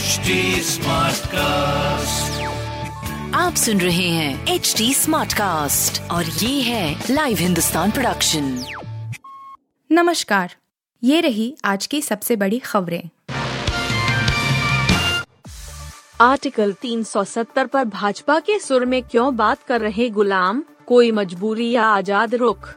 HD cast आप सुन रहे हैं एच डी स्मार्ट कास्ट और ये है लाइव हिंदुस्तान प्रोडक्शन नमस्कार। ये रही आज की सबसे बड़ी खबरें। आर्टिकल 370 पर भाजपा के सुर में क्यों बात कर रहे गुलाम? कोई मजबूरी या आज़ाद रुख?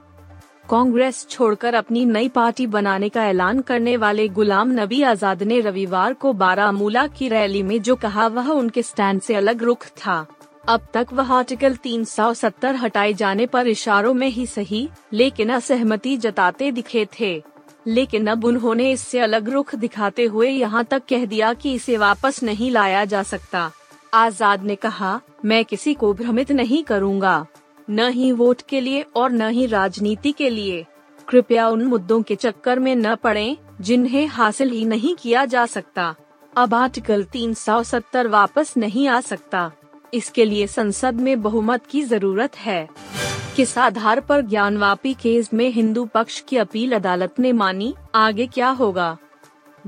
कांग्रेस छोड़कर अपनी नई पार्टी बनाने का ऐलान करने वाले गुलाम नबी आज़ाद ने रविवार को बारामूला की रैली में जो कहा वह उनके स्टैंड से अलग रुख था। अब तक वह आर्टिकल 370 हटाए जाने पर इशारों में ही सही, लेकिन असहमति जताते दिखे थे। लेकिन अब उन्होंने इससे अलग रुख दिखाते हुए यहाँ तक कह दिया कि इसे वापस नहीं लाया जा सकता। आज़ाद ने कहा, मैं किसी को भ्रमित नहीं करूँगा। न ही वोट के लिए और न ही राजनीति के लिए। कृपया उन मुद्दों के चक्कर में न पड़ें, जिन्हें हासिल ही नहीं किया जा सकता। अब आर्टिकल 370 वापस नहीं आ सकता। इसके लिए संसद में बहुमत की ज़रूरत है। किस आधार पर ज्ञानवापी केस में हिंदू पक्ष की अपील अदालत ने मानी, आगे क्या होगा?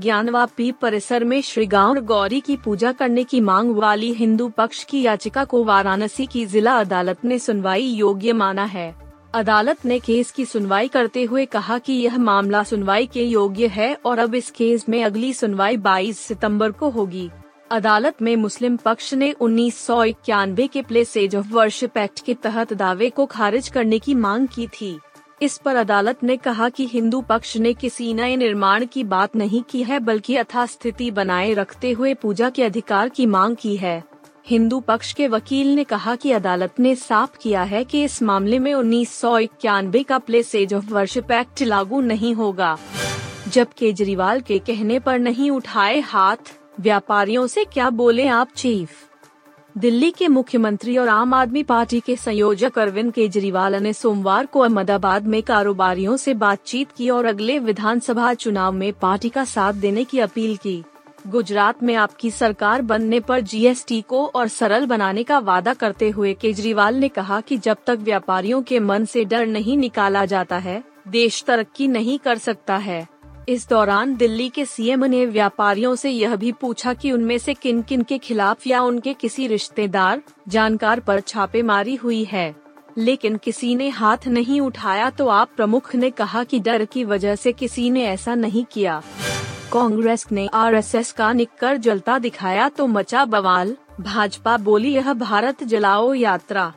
ज्ञानवापी परिसर में श्री गाँव गौरी की पूजा करने की मांग वाली हिंदू पक्ष की याचिका को वाराणसी की जिला अदालत ने सुनवाई योग्य माना है। अदालत ने केस की सुनवाई करते हुए कहा कि यह मामला सुनवाई के योग्य है और अब इस केस में अगली सुनवाई 22 सितंबर को होगी। अदालत में मुस्लिम पक्ष ने उन्नीस सौ इक्यानवे के प्लेसेज ऑफ़ वर्शिप एक्ट के तहत दावे को खारिज करने की मांग की थी। इस पर अदालत ने कहा कि हिंदू पक्ष ने किसी नए निर्माण की बात नहीं की है, बल्कि यथास्थिति बनाए रखते हुए पूजा के अधिकार की मांग की है। हिंदू पक्ष के वकील ने कहा कि अदालत ने साफ़ किया है कि इस मामले में उन्नीस सौ इक्यानबे का प्लेसेज ऑफ़ वर्शिप एक्ट लागू नहीं होगा, जब केजरीवाल के कहने पर नहीं उठाए हाथ। व्यापारियों से क्या बोले आप, चीफ? दिल्ली के मुख्यमंत्री और आम आदमी पार्टी के संयोजक अरविंद केजरीवाल ने सोमवार को अहमदाबाद में कारोबारियों से बातचीत की और अगले विधानसभा चुनाव में पार्टी का साथ देने की अपील की। गुजरात में आपकी सरकार बनने पर जीएसटी को और सरल बनाने का वादा करते हुए केजरीवाल ने कहा कि जब तक व्यापारियों के मन से डर नहीं निकाला जाता है, देश तरक्की नहीं कर सकता है। इस दौरान दिल्ली के सीएम ने व्यापारियों से यह भी पूछा कि उनमें से किन किन के खिलाफ या उनके किसी रिश्तेदार जानकार पर छापेमारी हुई है। लेकिन किसी ने हाथ नहीं उठाया तो आप प्रमुख ने कहा कि डर की वजह से किसी ने ऐसा नहीं किया। कांग्रेस ने आरएसएस का निक्कर जलता दिखाया तो मचा बवाल। भाजपा बोली, यह भारत जलाओ यात्रा।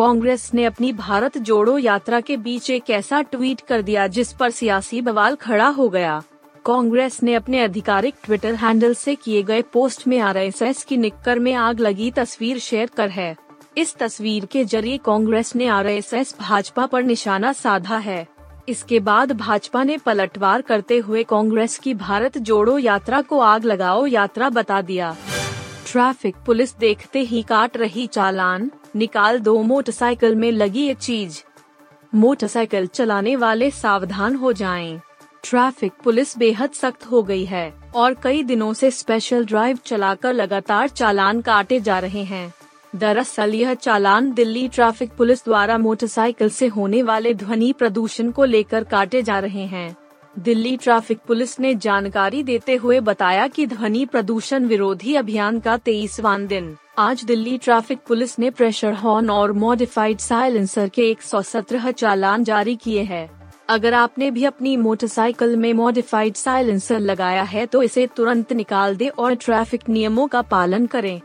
कांग्रेस ने अपनी भारत जोड़ो यात्रा के बीच एक ऐसा ट्वीट कर दिया जिस पर सियासी बवाल खड़ा हो गया। कांग्रेस ने अपने आधिकारिक ट्विटर हैंडल से किए गए पोस्ट में आरएसएस की निक्कर में आग लगी तस्वीर शेयर कर है। इस तस्वीर के ज़रिए कांग्रेस ने आरएसएस भाजपा पर निशाना साधा है। इसके बाद भाजपा ने पलटवार करते हुए कांग्रेस की भारत जोड़ो यात्रा को आग लगाओ यात्रा बता दिया। ट्रैफ़िक पुलिस देखते ही काट रही चालान। निकाल दो मोटरसाइकिल में लगी ये चीज़। मोटरसाइकिल चलाने वाले सावधान हो जाएँ। ट्रैफ़िक पुलिस बेहद सख्त हो गई है और कई दिनों से स्पेशल ड्राइव चलाकर लगातार चालान काटे जा रहे हैं। दरअसल यह चालान दिल्ली ट्रैफ़िक पुलिस द्वारा मोटरसाइकिल से होने वाले ध्वनि प्रदूषण को लेकर काटे जा रहे हैं। दिल्ली ट्रैफ़िक पुलिस ने जानकारी देते हुए बताया कि ध्वनि प्रदूषण विरोधी अभियान का तेईसवां दिन आज दिल्ली ट्रैफ़िक पुलिस ने प्रेशर हॉर्न और मॉडिफाइड साइलेंसर के 117 चालान जारी किए हैं। अगर आपने भी अपनी मोटरसाइकिल में मॉडिफाइड साइलेंसर लगाया है तो इसे तुरंत निकाल दे और ट्रैफ़िक नियमों का पालन करें।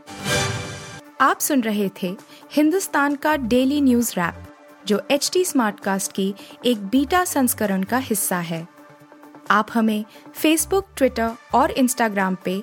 आप सुन रहे थे हिंदुस्तान का डेली न्यूज़ रैप, जो एच टी स्मार्ट कास्ट की एक बीटा संस्करण का हिस्सा है। आप हमें फेसबुक ट्विटर और इंस्टाग्राम पे